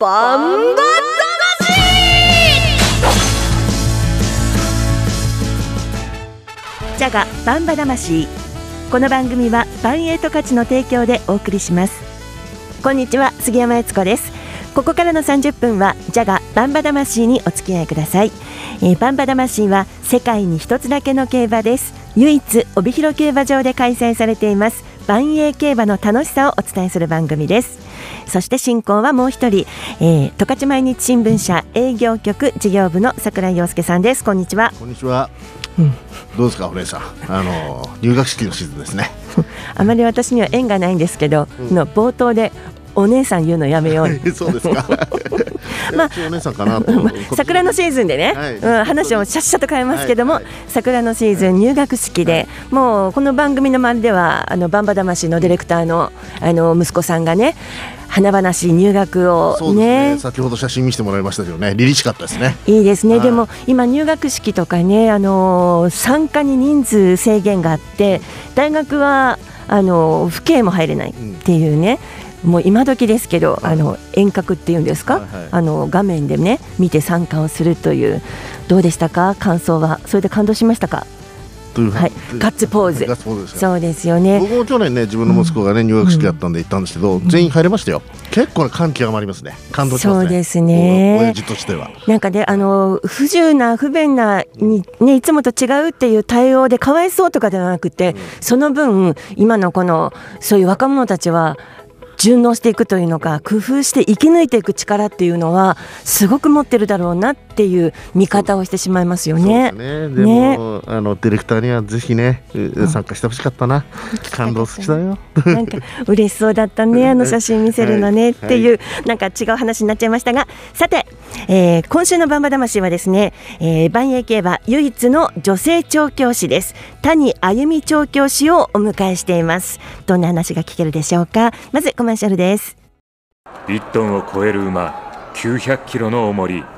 バンバジャガバンバ魂。この番組はバンエイト価値の提供でお送りします。こんにちは杉山悦子です。ここからの30分はジャガバンバ魂にお付き合いください、えー、バンバ魂は世界に一つだけの競馬です。唯一帯広競馬場で開催されています。万栄競馬の楽しさをお伝えする番組です。そして進行はもう一人、えー、十勝毎日新聞社営業局事業部の櫻井陽介さんです。こんにちは。こんにちは。うん、どうですか、お姉さん、あの入学式のシーズンですね。あまり私には縁がないんですけど、うん、の冒頭でお姉さん言うのやめよう。そうですか。まあ、お姉さんかな桜のシーズンでね、はい、うん、話をしゃっしゃと変えますけども、はいはい、桜のシーズン入学式で、もうこの番組の周りではあのバンバ魂のディレクターのあの息子さんがね華々しい入学をね、ね、先ほど写真見せてもらいましたけどね凛々しかったですね。いいですね、でも今入学式とかねあの参加に人数制限があって大学はあの父兄も入れないっていうね、うん、もう今時ですけど、あの遠隔っていうんですか、はいはい、あの画面でね見て参加をするというどうでしたか？感想は？それで感動しましたか？はい、ガッツポーズ。そうですよね。僕も去年ね、自分の息子がね、入学式やったんで行ったんですけど、全員入れましたよ。結構な感極まりますね。感動しますね。そうですね。親父としては。なんかね、あの、不自由な、不便なに、ね、いつもと違うっていう対応でかわいそうとかではなくて、その分、今のこの、そういう若者たちは、順応していくというのか工夫して生き抜いていく力っていうのはすごく持ってるだろうなっていう見方をしてしまいますよね。ね。でも、ね、あのディレクターにはぜひね、参加してほしかったな、感動したよ。なんか嬉しそうだったねあの写真見せるのねっていう、はい、なんか違う話になっちゃいましたがさて、えー、今週のバンバ魂はですね、えー、万栄競馬唯一の女性調教師です。谷あゆみ調教師をお迎えしています。どんな話が聞けるでしょうか。まずコマーシャルです。1トンを超える馬900キロの重り。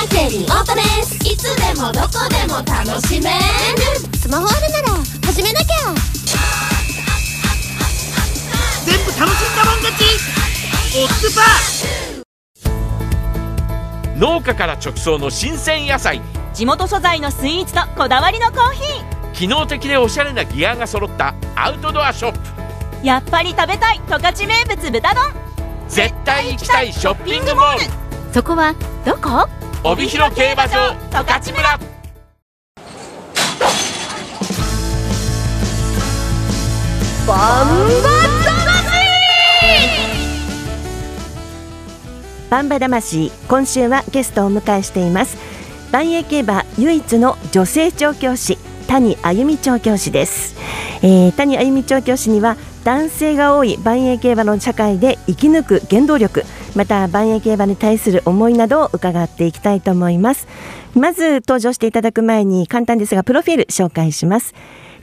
競馬競輪オートレースいつでもどこでも楽しめる。スマホあるなら始めなきゃ。全部楽しんだもん勝ち。オッズパー農家から直送の新鮮野菜。地元素材のスイーツとこだわりのコーヒー。機能的でおしゃれなギアが揃った。アウトドアショップ。やっぱり食べたい十勝名物豚丼。絶対行きたいショッピングモール。そこはどこ？帯広競馬場十勝村。バンババンバ魂今週はゲストをお迎えしています。万栄競馬唯一の女性調教師谷あゆみ調教師です、えー、谷あゆみ調教師には男性が多い万栄競馬の社会で生き抜く原動力また万栄競馬に対する思いなどを伺っていきたいと思います。まず登場していただく前に簡単ですがプロフィール紹介します。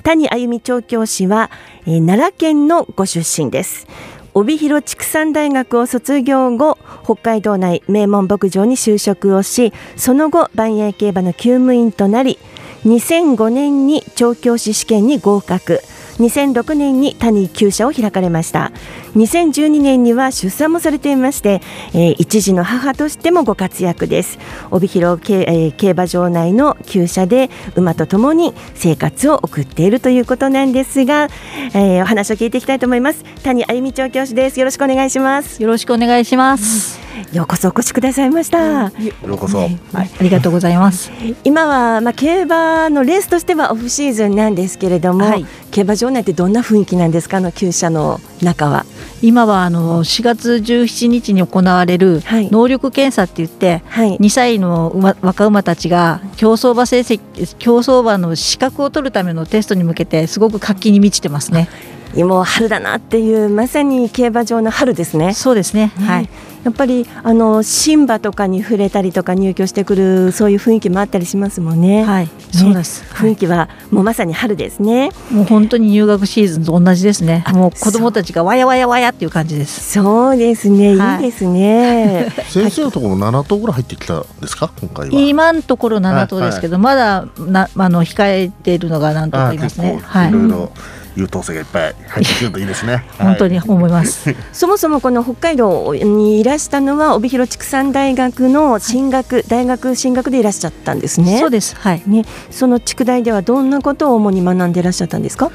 谷あゆみ調教師は、えー、奈良県のご出身です。帯広畜産大学を卒業後北海道内名門牧場に就職をしその後万栄競馬の厩務員となり2005年に調教師試験に合格。2006年に谷厩舎を開かれました。2012年には出産もされていまして、えー、一児の母としてもご活躍です。帯広競,、えー、競馬場内の厩舎で馬とともに生活を送っているということなんですが、えー、お話を聞いていきたいと思います。谷あゆみ調教師です。よろしくお願いします。よろしくお願いします、ようこそお越しくださいました。ようこそ、はい、ありがとうございます。今はまあ競馬のレースとしてはオフシーズンなんですけれども、はい、競馬場内ってどんな雰囲気なんですか？あの厩舎の中は。今はあの4月17日に行われる能力検査って言って、はい、2歳の若馬たちが競走馬成績競走馬の資格を取るためのテストに向けてすごく活気に満ちてますね。もう春だなっていうまさに競馬場の春ですね。そうですね。はい。やっぱりあの新馬とかに触れたりとか入居してくるそういう雰囲気もあったりしますもんね。はい。ね、そうです。雰囲気はもうまさに春ですね。もう本当に入学シーズンと同じですね。もう子供たちがわやわやわやっていう感じです。そうですね。いいですね。先生のところ7頭ぐらい入ってきたですか？今回は。今のところ7頭ですけど、はいはい、まだなあの控えているのが何頭かいますね。はい。いろいろ。優等生がいっぱい入ってくるといいですね。本当に思います。そもそもこの北海道にいらしたのは帯広畜産大学の進学、はい、大学進学でいらっしゃったんですね。そうです。はい。ね、その畜大ではどんなことを主に学んでいらっしゃったんですか？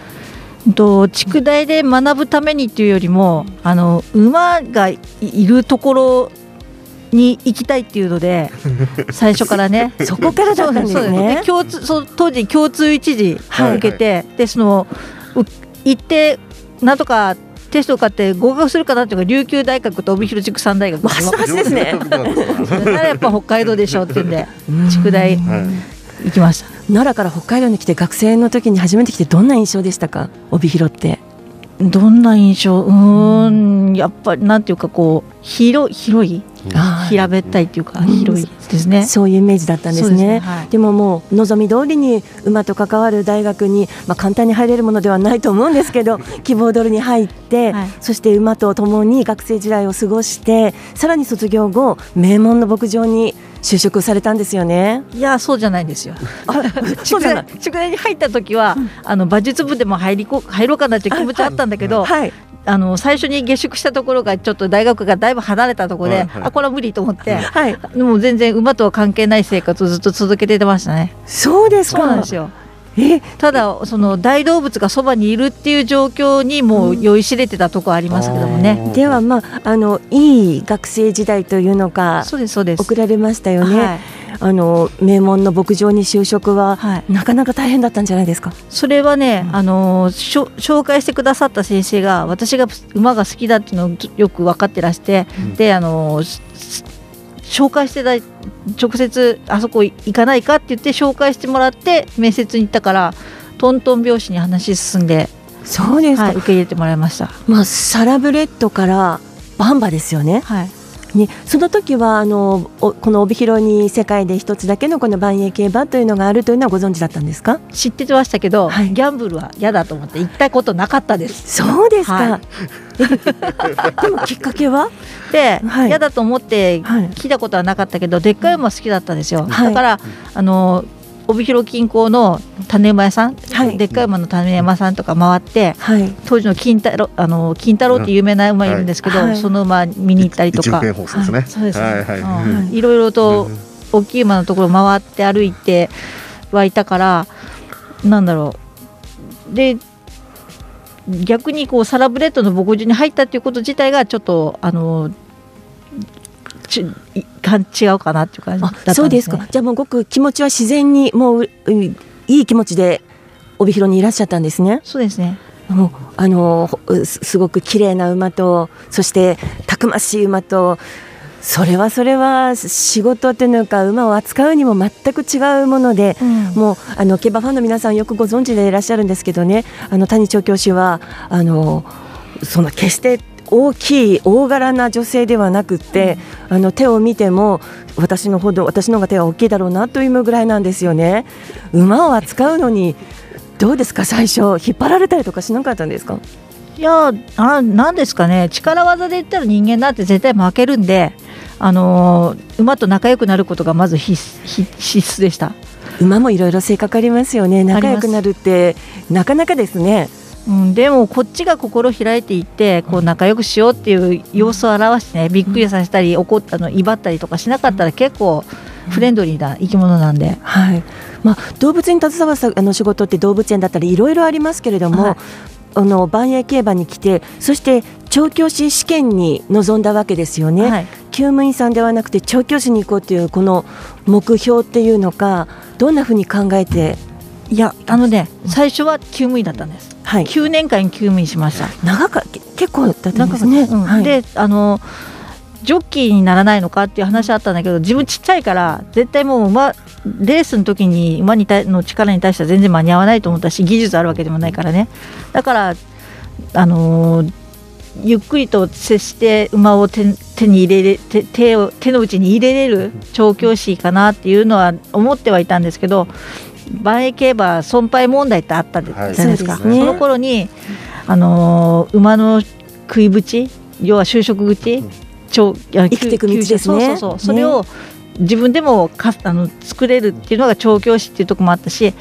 と畜大で学ぶためにというよりもあの馬がいるところに行きたいっていうので 最初からねそこからだったんですね共通そ当時共通一時受けて、はいはい、でその行ってなんとかテストを買って合格するかなっていうか琉球大学と帯広畜産大学。マスですね。やっぱ北海道でしょって言うん。で畜大行きました。奈良から北海道に来て学生の時に初めて来てどんな印象でしたか？帯広って。どんな印象？うんやっぱりなんていうかこう広広い？平べったいっていうか広いですね、そういうイメージだったんですね、ねはい、でももう望み通りに馬と関わる大学に、まあ、簡単に入れるものではないと思うんですけど 希望通りに入って、はい、そして馬と共に学生時代を過ごしてさらに卒業後名門の牧場に就職されたんですよね。いやそうじゃないんですよ。宿題 宿題に入った時は、うん、あの馬術部でも入りこ入ろうかなという気持ちあったんだけど、はい、あの最初に下宿したところがちょっと大学がだいぶ離れたところで、はいはい、あこれは無理と思って、はい、もう全然馬とは関係ない生活をずっと続けてましたね。そうですか。そうなんですよ。えただその大動物がそばにいるっていう状況にもう酔いしれてたとこありますけどもね、うん、ではまああのいい学生時代というのかそうですそうです。送られましたよね、はい、あの名門の牧場に就職は、はい、なかなか大変だったんじゃないですか？それはね、うん、あの紹介してくださった先生が私が馬が好きだっていうのをよく分かってらして、うん、であの紹介してた直接あそこ行かないかって言って紹介してもらって面接に行ったからトントン拍子に話進んでそうですか、はい、受け入れてもらいました、まあ、サラブレッドからバンバですよね。はいね、その時はあのこの帯広に世界で一つだけのこの万栄競馬というのがあるというのはご存知だったんですか？知ってましたけど、はい、ギャンブルは嫌だと思って行ったことなかったです。そうですか、はい、でもきっかけは？で、はい、嫌だと思って聞い。たことはなかったけど、でっかい馬好きだったんですよ、だからあの帯広近郊の種馬屋さん、はい、でっかい馬の種馬さんとか回って、はい、当時の金太郎あの金太郎って有名な馬いるんですけど、はい、その馬見に行ったりとか、はい、そうですね、はいはい、いろいろと大きい馬のところ回って歩いてはいたからなんだろうで逆にこうサラブレッドの牧場に入ったっていうこと自体がちょっとあのち違うかなっていう感じだったんです、ね、そうですか。じゃあもうごく気持ちは自然にもういい気持ちで帯広にいらっしゃったんですね。そうですね。もうあのすごく綺麗な馬とそしてたくましい馬とそれはそれは仕事というのか馬を扱うにも全く違うもので、うん、もうあの競馬ファンの皆さんよくご存知でいらっしゃるんですけどね。あの谷調教師はあのその決して大きい大柄な女性ではなくて、うん、あの手を見ても私のほど私の方が手が大きいだろうなというぐらいなんですよね。馬を扱うのにどうですか？最初引っ張られたりとかしなかったんですか？いやあなんですかね。力技で言ったら人間だって絶対負けるんで、あのー、馬と仲良くなることがまず必須でした。馬もいろいろ性格ありますよね。仲良くなるってなかなかですねうん、でもこっちが心開いていってこう仲良くしようっていう様子を表してねびっくりさせたり怒ったの威張ったりとかしなかったら結構フレンドリーな生き物なんで、はい。まあ、動物に携わるあの仕事って動物園だったりいろいろありますけれども、はい、あの万栄競馬に来てそして調教師試験に臨んだわけですよね、はい、厩務員さんではなくて調教師に行こうというこの目標っていうのかどんなふうに考えていやあのね最初は厩務員だったんです、はい、9年間厩務員しました。長か結構だったんですね、うん。はい、であのジョッキーにならないのかっていう話あったんだけど自分ちっちゃいから絶対もう馬レースの時に馬にたの力に対しては全然間に合わないと思ったし技術あるわけでもないからね。だからあのーゆっくりと接して馬を手手に入れれ手手を手の内に入れれる調教師かなっていうのは思ってはいたんですけど万栄競馬損敗問題ってあったじゃない。ですか、そうですね。その頃にあのー馬の食い口要は就職口、長生生きていく道ですね。そうそうそう、それを自分でもかあの作れるっていうのが調教師っていうところもあったし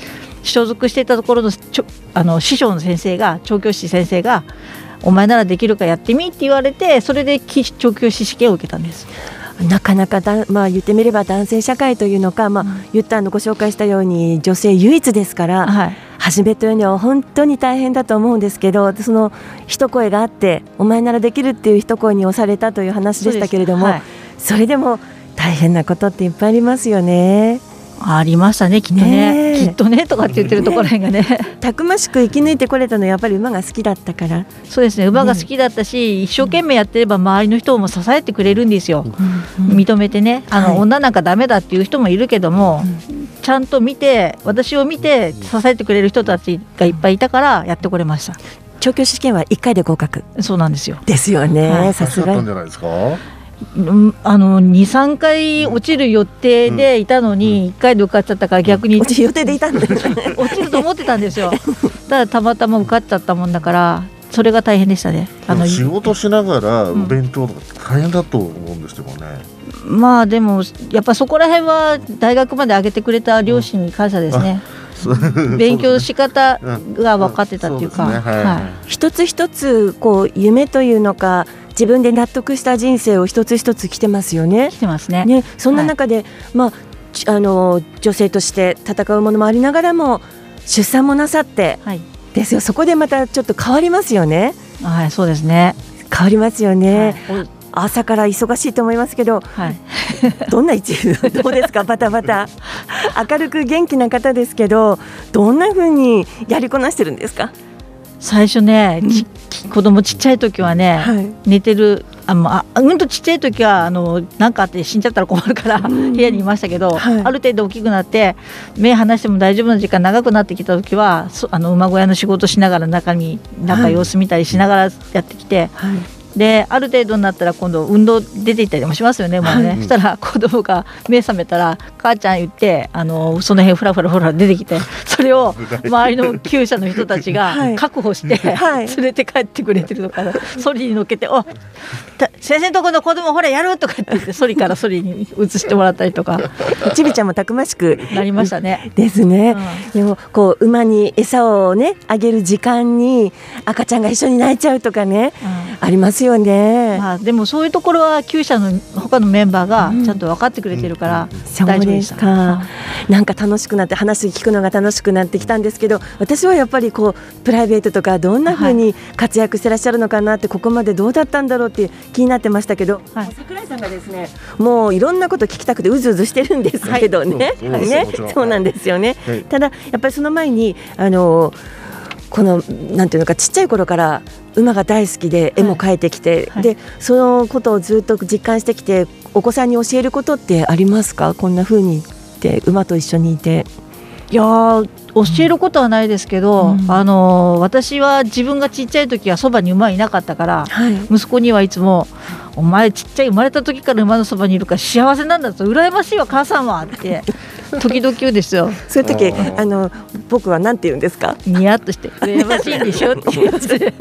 所属していたところのちょあの師匠の先生が調教師先生がお前ならできるかやってみって言われてそれでき調教師試験を受けたんです。なかなかだ、まあ、言ってみれば男性社会というのか、まあ、言ったあのご紹介したように女性唯一ですから、はい。初めというには本当に大変だと思うんですけどその一声があってお前ならできるっていう一声に押されたという話でしたけれどもはい。れでも大変なことっていっぱいありますよね。ありましたねきっとね。ねえ。きっとねとかって言ってるところへんがねたくましく生き抜いてこれたのはやっぱり馬が好きだったから、そうですね馬が好きだったし、一生懸命やってれば周りの人も支えてくれるんですよ、認めてね。あの、はい。女なんかダメだっていう人もいるけども、ちゃんと見て私を見て支えてくれる人たちがいっぱいいたからやってこれました。調教師試験は1回で合格。そうなんですよ。ですよね、はい。さすがに。だったんじゃないですか？うんあの23回落ちる予定でいたのに1回で受かっちゃったから逆に。落ちる予定でいたんだ 落ちると思ってたんですよ。ただたまたま受かっちゃったもんだからそれが大変でしたね。あの仕事しながら弁当とか大変だと思うんですけどね。まあでもやっぱそこら辺は大学まで上げてくれた両親に感謝ですね、勉強の仕方が分かってたっていうか、はい。一つ一つこう夢というのか自分で納得した人生を一つ一つ来てますよね。来。てますね。ねそんな中で、まあちあの女性として戦うものもありながらも出産もなさってはい、ですよ。そこでまたちょっと変わりますよね。はい、そうですね、変わりますよね、はい。朝から忙しいと思いますけどはい、どんな一日 どうですか？バタバタ。明るく元気な方ですけどどんな風にやりこなしてるんですか？最初ね、ち子供ちっちゃい時はね、はい。寝てるあまあうんとちっちゃい時はあのなんかあって死んじゃったら困るから部屋にいましたけど、はい。ある程度大きくなって目離しても大丈夫な時間長くなってきた時はそあの馬小屋の仕事しながら中に中様子見たりしながらやってきて、はいである程度になったら今度運動出て行ったりもしますよねもうね、そしたら子供が目覚めたら母ちゃん言ってあのその辺ふらふらふら出てきてそれを周りの厩舎の人たちはい。が確保して、はい。連れて帰ってくれてるのかなソリに乗っけて「おた先生のとこの子供ほらやる!」とかって言ってソリからソリに移してもらったりとか。ちびちゃんもたくましくなりましたね。ですね、でもこう馬に餌をねあげる時間に赤ちゃんが一緒に泣いちゃうとかね、ありますよね、まあ、でもそういうところは厩舎の他のメンバーがちゃんと分かってくれてるからそうです大丈夫でした。か。なんか楽しくなって話聞くのが楽しくなってきたんですけど私はやっぱりこうプライベートとかどんな風に活躍してらっしゃるのかなってここまでどうだったんだろうって気になってましたけど、はい。桜井さんがですねもういろんなこと聞きたくてうずうずしてるんですけどね、そうそうですね。そうなんですよね、はい。ただやっぱりその前にあのこのなんていうのかちっちゃい頃から馬が大好きで絵も描いてきて、はい。でそのことをずっと実感してきてお子さんに教えることってありますか？こんな風にって馬と一緒にいて。いやー教えることはないですけど、うん。あのー私は自分がちっちゃい時はそばに馬いなかったからはい。息子にはいつも「お前ちっちゃい生まれた時から馬のそばにいるから幸せなんだぞ羨ましいわ母さんは」って時々言うんですよ。そういう時あの僕はなんて言うんですか？ニヤッとして「羨ましいんでしょ」って言って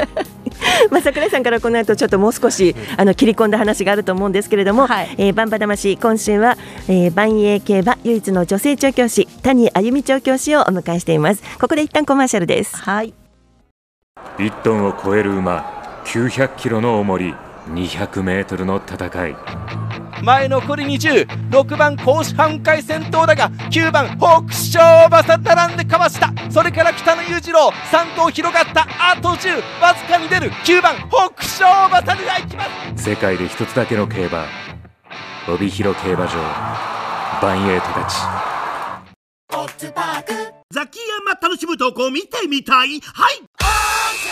まあ桜井さんからこの後ちょっともう少しあの切り込んだ話があると思うんですけれども、はい。えーバンバ魂今週は、えー、万栄競馬唯一の女性調教師谷あゆみ調教師をお迎えしています。ここで一旦コマーシャルです。はい。1トンを超える馬900キロの重り200メートルの戦い。前残り206番甲子半回先頭だが9番北勝馬さ並んでかわした。それから北野裕次郎3頭広がったあと10わずかに出る。9番北勝馬さが行きます。世界で一つだけの競馬帯広競馬場万栄十勝ザキヤマ楽しむ投稿見てみたい？はい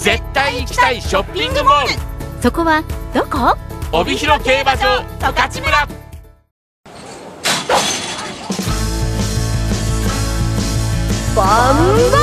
絶対行きたいショッピングモール。そこはどこ？帯広競馬場十勝村。バンバ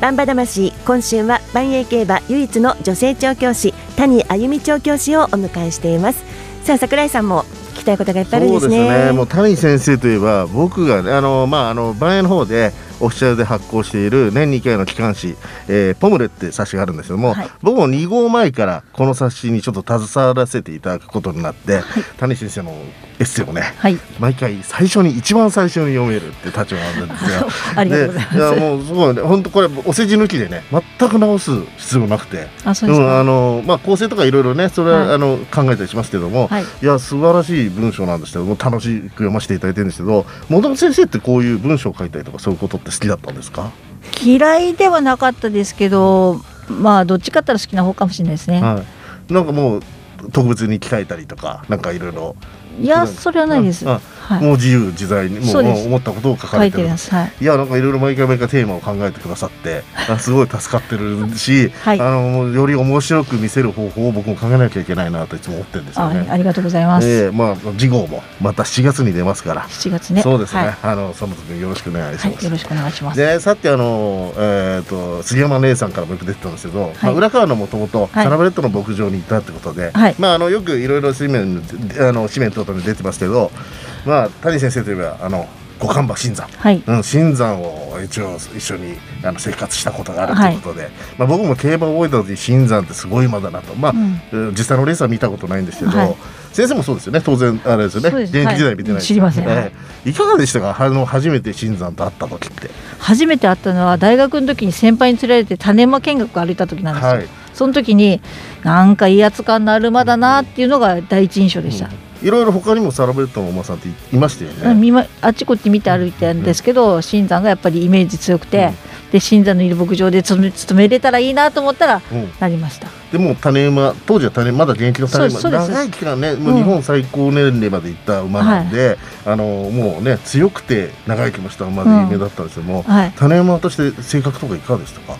バンバ魂。今週は万栄競馬唯一の女性調教師谷あゆみ調教師をお迎えしています。さあ桜井さんも聞きたいことがいっぱいあるんですね。そうですね。もう谷先生といえば僕がねあのまああの番屋の方でオフィシャルで発行している年2回の機関誌、えー、ポムレって冊子があるんですけども、はい、僕も2号前からこの冊子にちょっと携わらせていただくことになって、はい、谷先生のエッセイをね、はい、毎回最初に一番最初に読めるって立場なんですよ。ありがとうございます。いやもうすごいね本当これお世辞抜きでね全く直す必要なくて、あそうですあのまあ構成とかいろいろねそれは、はい、あの考えたりしますけども、はい、いや素晴らしい文章なんですけども楽しく読ませていただいてるんですけど、もともと先生ってこういう文章を書いたりとかそういうことって好きだったんですか？嫌いではなかったですけど、まあどっちかったら好きな方かもしれないですね。はい、なんかもう特別に聞いたりとかなんかいろいろいやそれはないです、はい、もう自由自在にもう思ったことを書かれてる。てはい、いやなんかいろいろ毎回毎回テーマを考えてくださって すごい助かってるし、はい、あのより面白く見せる方法を僕も考えなきゃいけないなといつも思ってるんですよね。ありがとうございます、えー、まあ次号もまた7月に出ますから。7月ねそうですね、はい、あのその時よろしくお願いします、よろしくお願いします。でさっきあの、えーと、杉山姉さんからもよく出てたんですけど、まあ、浦川のもともとサラブレッドの牧場に行ったってことで、まああのよくいろいろ紙面あの紙面等々に出てますけどまあ谷先生といえばあの五冠馬新山、はい。うん、新山を一応一緒にあの生活したことがあるということで、はい、まあ、僕も競馬を覚えた時新山ってすごい馬だなと、まあ、うん、実際のレースは見たことないんですけど、はい、先生もそうですよね。当然あれですよね。現役時代見てない知りません、えー、いかがでしたか？あの初めて新山と会った時って。初めて会ったのは大学の時に先輩に連れられて種馬見学歩いた時なんですよ、その時になんか威圧感のある馬だなっていうのが第一印象でした、うんいろいろ他にもサラブレッドのお馬さんっていましたよね。あっちこっち見て歩いてるんですけど、うん、新山がやっぱりイメージ強くて、うん、で新山のいる牧場で勤め勤めれたらいいなと思ったら、なりました。でも種馬当時は種まだ現役の種馬長い期間ね、もう日本最高年齢までいった馬なんで、はい、あのもうね強くて長生きもした馬で有名だったんですけども、はい、種馬として性格とかいかがでしたか？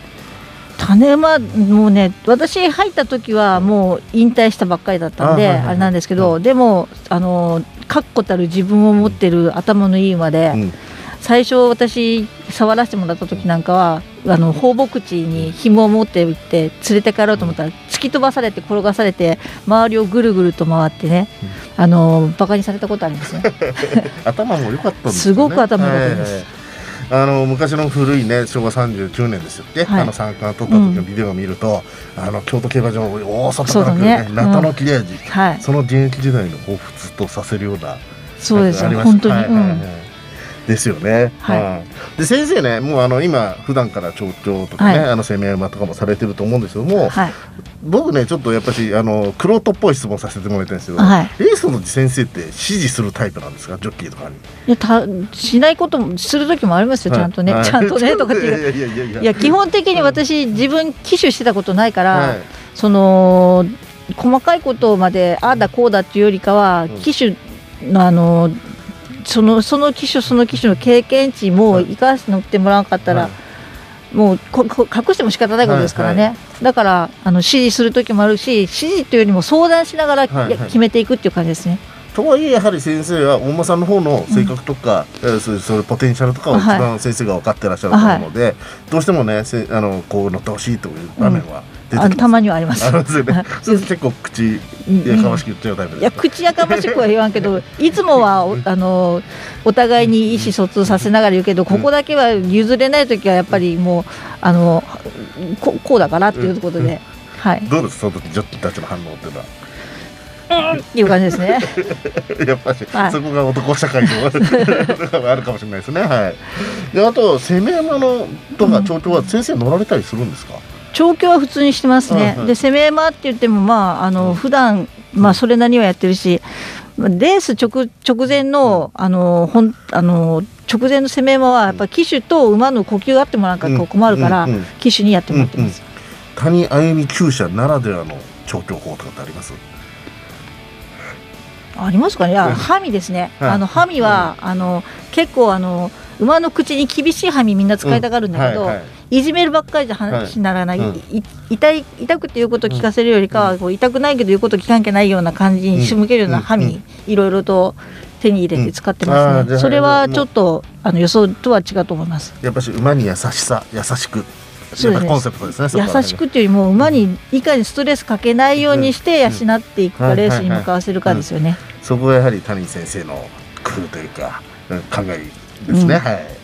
種馬もうね私入った時はもう引退したばっかりだったんであれなんですけど、でもあの確固たる自分を持ってる頭のいい馬で、うん、最初私触らせてもらった時なんかはあの放牧地に紐を持っていって連れて帰ろうと思ったら突き飛ばされて転がされて周りをぐるぐると回ってね、あのバカにされたことありますね。頭も良かったす、ね、すごく頭良かったです、あの昔の古いね昭和39年ですよ。ね、はい、あの三冠取った時のビデオを見ると、うん、あの京都競馬場大外から来るねナタの切れ味、はい、その現役時代の彷彿とさせるようなそうですよ。本当に、はいはいはいですよね。はい、で先生ね、もうあの今普段から調教とかね、はい、あの攻め馬とかもされてると思うんですけども、はい、僕ねちょっとやっぱりあのクロっぽい質問させてもらいたいんですけど、はい、レースの先生って指示するタイプなんですか、ジョッキーとかに。いやたしないこともする時もありますよ、ちゃんとね、ちゃんとねとかっていう。いや基本的に私自分騎手してたことないから、その細かいことまでああだこうだっていうよりかは、騎手のあのそのその機種その機種の経験値も生かして乗ってもらわなかったら、はい、もうここ隠しても仕方ないことですからね、はいはい、だからあの指示する時もあるし指示というよりも相談しながら、はいはい、決めていくっていう感じですね。とはいえやはり先生は大間さんの方の性格とか、うん、そういうポテンシャルとかを一番先生が分かってらっしゃると思うので、はい、どうしてもねせあのこう乗ってほしいという場面は、うんあたまにはあります。すよね。結構口やかましく言っちゃうタイプいや口やかましくは言わんけど、いつもはあのお互いに意思疎通させながら言うけど、ここだけは譲れない時はやっぱりもうあのここうだからっていうことで、はい。どうです？その時ジョッキーたちの反応っていうのは？っていう感じですね。やっぱり、はい、そこが男社会の あるかもしれないですね。はい。であと攻め山のとか町長は先生乗られたりするんですか？うん調教は普通にしてますね、で攻め馬って言っても、まあ、あの普段まあそれなりはやってるし、レース直直前のあのほんあの直前の攻め馬はやっぱ騎手と馬の呼吸があってもなん。か困るから、騎手にやってもらってます。谷あゆみ厩舎ならではの調教法とかってあります？ありますかね、いや、ハミですね。あのハミは、あの結構あの馬の口に厳しいハミみんな使いたがるんだけど、いじめるばっかりじゃ話にならない、痛い痛くて言うことを聞かせるよりかは、こう痛くないけど言うこと聞かんけないような感じに仕向けるようなハミ、いろいろと手に入れて使ってますね、それはちょっとあの予想とは違うと思います。やっぱし馬に優しさ優しく。そうですね、コンセプトですね優しくっていうよりも馬にいかにストレスかけないようにして養っていくか、レースに向かわせるかですよね、そこはやはり谷先生の工夫というか考えですね、はい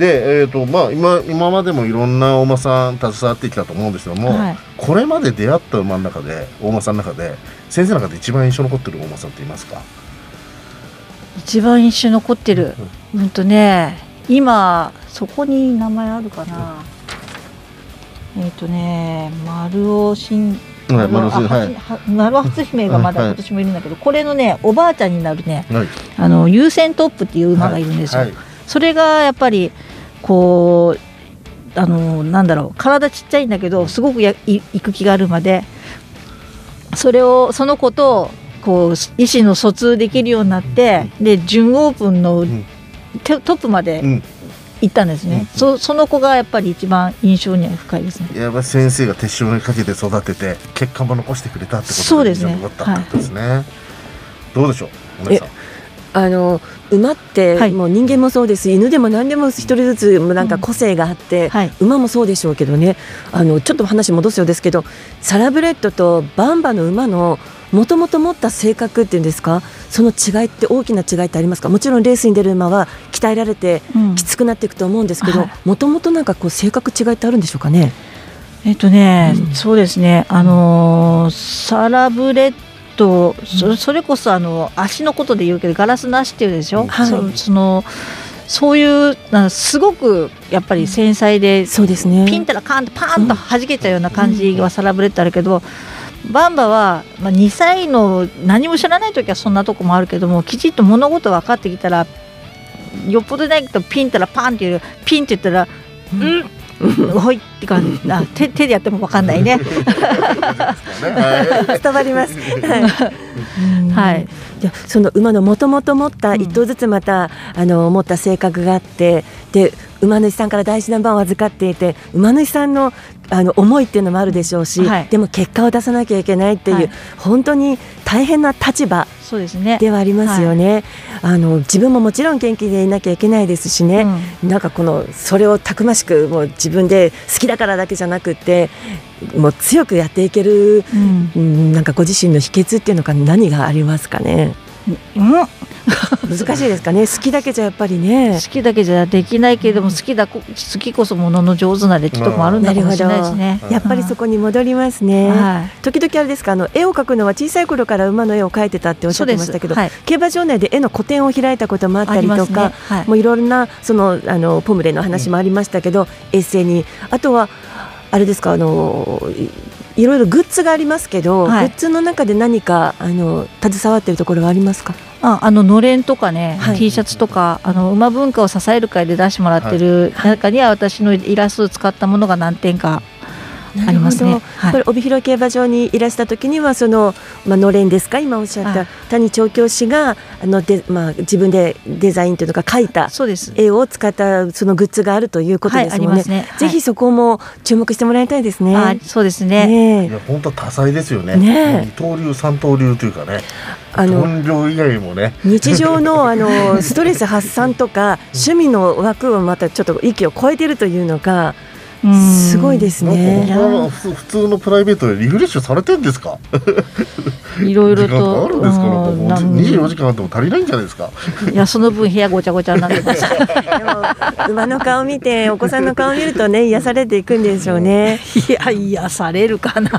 で、えーとまあ、今今までもいろんな大間さん携わってきたと思うんですけども、はい、これまで出会った馬の中で大間さんの中で先生の中で一番印象残ってる大間さんっていますか？一番印象残ってる、うん、とね今そこに名前あるかな、えっ、ー、とね丸尾新はい、丸尾初姫がまだ今年もいるんだけど、これのねおばあちゃんになるね、はい、あの優先トップっていう馬がいるんですよ、それがやっぱりこうあのなんだろう体ちっちゃいんだけどすごくやい行く気があるまでそれをその子とこう意思の疎通できるようになって、で準オープンの、トップまで行ったんですね、うん、そその子がやっぱり一番印象には深いですね。やっぱ先生が手塩にかけて育てて結果も残してくれたってことが印象に残ったってことですね、はい、どうでしょうお姉さんあの馬ってもう人間もそうです、はい、犬でも何でも一人ずつなんか個性があって、うんはい、馬もそうでしょうけどね。あのちょっと話戻すようですけどサラブレッドとバンバの馬のもともと持った性格っていうんですか？その違いって大きな違いってありますか？もちろんレースに出る馬は鍛えられてきつくなっていくと思うんですけどもともとなんかこう性格違い。ってあるんでしょうかね。えっとね、うん、そうですね、あのー、サラブレッド、そそれこそあの足のことで言うけどガラスなしっていうでしょ、はい、そそのそういうすごくやっぱり繊細で、そうですね、ピンタラカンとパーンと弾けたような感じはサラブレッドあるけど、バンバは、まあ、2歳の何も知らない時はそんなとこもあるけどもきちっと物事分かってきたらよっぽどないとピンったらパンっていうピンって言ったら「うんほいって感じあ手手でやっても分かんないね。伝わります。はい、じゃその馬のもともと持った一頭ずつまた、あの持った性格があってで馬主さんから大事な番を預かっていて馬主さんのあの思いっていうのもあるでしょうし、はい、でも結果を出さなきゃいけないっていう、はい、本当に大変な立場ではありますよね、はい、あの自分ももちろん元気でいなきゃいけないですしね、うん、なんかこのそれをたくましくもう自分で好きだからだけじゃなくてもう強くやっていける、うん、なんかご自身の秘訣っていうのか何がありますかね？うん。難しいですかね。好きだけじゃやっぱりね。好きだけじゃできないけれども好きだ好きこそものの上手なれってとこもあるんだかもしれないですね、やっぱりそこに戻りますね、はい、時々あれですかあの絵を描くのは小さい頃から馬の絵を描いてたっておっしゃってましたけど、はい、競馬場内で絵の個展を開いたこともあったりとか、ね。はい、もういろんなそのあのポムレの話もありましたけど、うん、エッセイに。あとはあれですかあのいろいろグッズがありますけど、はい、グッズの中で何かあの携わっているところはありますか？ああののれんとかね、はい、T シャツとかあの馬文化を支える会で出してもらってる中には私のイラストを使ったものが何点かありますね。これ帯広競馬場にいらした時にはそのまあのれんですか？今おっしゃった谷調教師があのでまあ自分でデザインというか描いた絵を使ったそのグッズがあるということですもんね。ねぜひそこも注目してもらいたいですね。そうですね。ねいや本当多彩ですよね。ね二刀流三刀流というかね。あの以外もね日常の あのストレス発散とか趣味の枠をまたちょっと域を超えているというのがすごいですね。普通のプライベートでリフレッシュされてんですか？いろいろとあるんですか？二十四時間あっても足りないんじゃないですか？いやその分部屋ごちゃごちゃになってます。馬の顔見てお子さんの顔見るとね癒されていくんでしょうね。いや癒されるかな。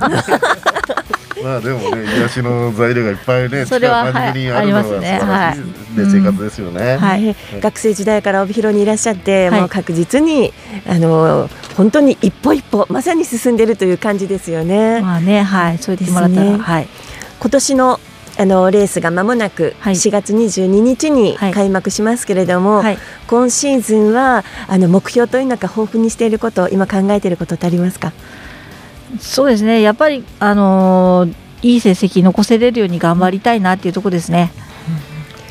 まあでもね癒しの材料がいっぱいね それは、はい、ありますね。はい。で生活ですよね。はい。学生時代から帯広にいらっしゃって、もう確実にあの本当に一歩一歩まさに進んでいるという感じですよね。まあねはいそう言ってもらったら、ね、はい。今年のあのレースが間もなく4月22日に開幕しますけれども、はいはい、今シーズンはあの目標というのか豊富にしていること今考えていることってありますか？そうですねやっぱり、あの、いい成績残せれるように頑張りたいなっていうところですね。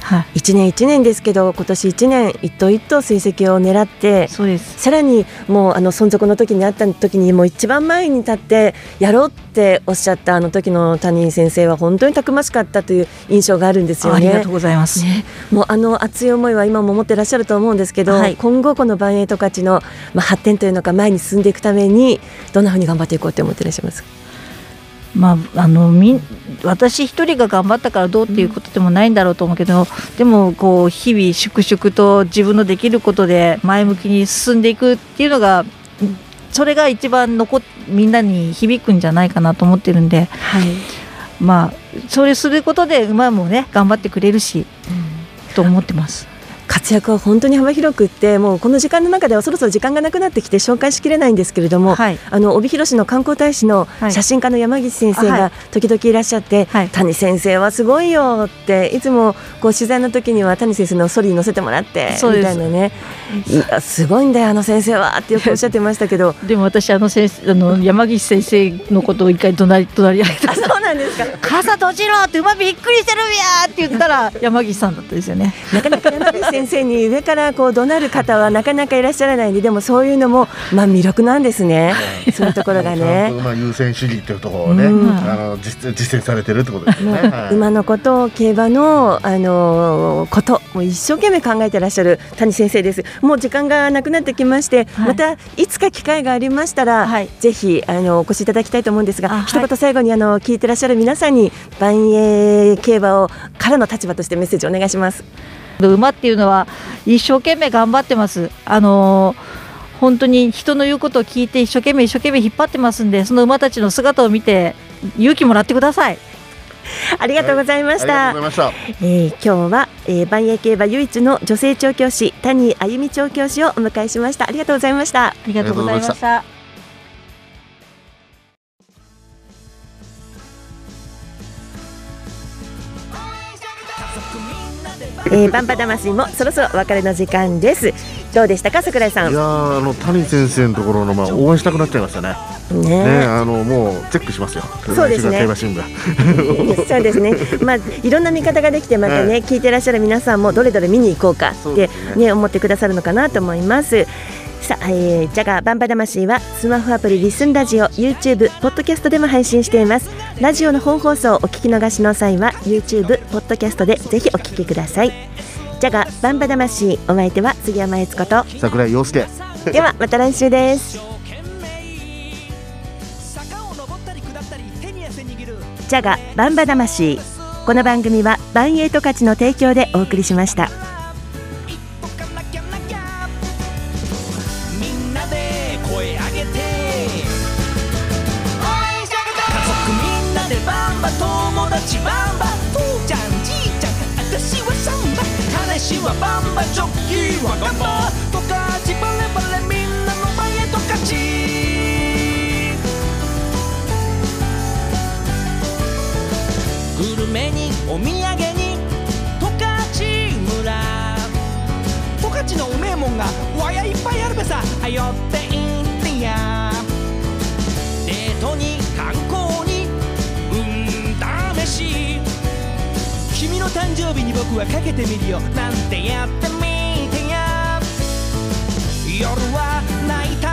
はい、1年1年ですけど今年1年一頭一頭成績を狙ってそうです。さらにもうあの存続の時にあった時にもう一番前に立ってやろうっておっしゃったあの時の谷先生は本当にたくましかったという印象があるんですよね。ありがとうございます、ね、もうあの熱い思いは今も持ってらっしゃると思うんですけど、はい、今後この万栄十勝の、まあ、発展というのか前に進んでいくためにどんなふうに頑張っていこうと思ってらっしゃいますか？まあ、あのみ私一人が頑張ったからどうっていうことでもないんだろうと思うけど、でもこう日々粛々と自分のできることで前向きに進んでいくっていうのがそれが一番残みんなに響くんじゃないかなと思ってるんで、はい、まあそれすることで馬もね頑張ってくれるし、うん、と思ってます。活躍は本当に幅広くってもうこの時間の中ではそろそろ時間がなくなってきて紹介しきれないんですけれども、はい、あの帯広市の観光大使の写真家の山岸先生が時々いらっしゃって、はい、谷先生はすごいよっていつもこう取材の時には谷先生のソリに乗せてもらってみたいなね。いやすごいんだよあの先生はってよくおっしゃってましたけど。でも私あの先生あの山岸先生のことを一回隣隣り合いた。そうなんですか傘閉じろって馬びっくりしてるんやって言ったら山岸さんだったですよね。なかなか山岸先生に上からこう怒鳴る方はなかなかいらっしゃらないんででもそういうのもまあ魅力なんですね。そういうところがね。馬優先主義っていうところをね、うん、あの実実践されてるってことですね、はい、馬のこと競馬のあのこともう一生懸命考えてらっしゃる谷先生です。もう時間がなくなってきまして、はい、またいつか機会がありましたら、はい、ぜひあのお越しいただきたいと思うんですが一言最後にあの聞いてらっしゃる皆さんに万栄競馬をからの立場としてメッセージお願いします。馬っていうのは一生懸命頑張ってます。あのー、本当に人の言うことを聞いて一生懸命一生懸命引っ張ってますんでその馬たちの姿を見て勇気もらってください。ありがとうございました。はい、えー、今日は、えー、万栄競馬唯一の女性調教師谷あゆみ調教師をお迎えしました。ありがとうございました。ありがとうございました。えー、バンバ魂もそろそろお別れの時間ですどうでしたか桜井さん？いやあの谷先生のところのまあ応援したくなっちゃいましたねね、ね、あのもうチェックしますよ。そうですね。そうですね。まあいろんな見方ができてまたね、聞いてらっしゃる皆さんもどれどれ見に行こうかってね、ね思ってくださるのかなと思います。さあ、えー、ジャガーバンバ魂はスマホアプリリスンラジオ YouTube ポッドキャストでも配信しています。ラジオの本放送をお聞き逃しの際は YouTube ポッドキャストでぜひお聞きください。ジャガーバンバ魂お相手は杉山悦子と。桜井陽介。ではまた来週です。ジャガバンバ魂この番組はバンエイト価値の提供でお送りしました。なで声上げて。家族みんなでバンバ友達バンバ。父ちゃんじいちゃん私はサンバ。彼氏はバンバジョッキーはガンバとかチバレバレみんなの前へとかち。グルメにお土産に十勝のうめえもんがわやいっぱいあるべさ。はよっていってや。デートに観光にうん試し君の誕生日に僕はかけてみるよ。なんてやってみてや。夜は泣いた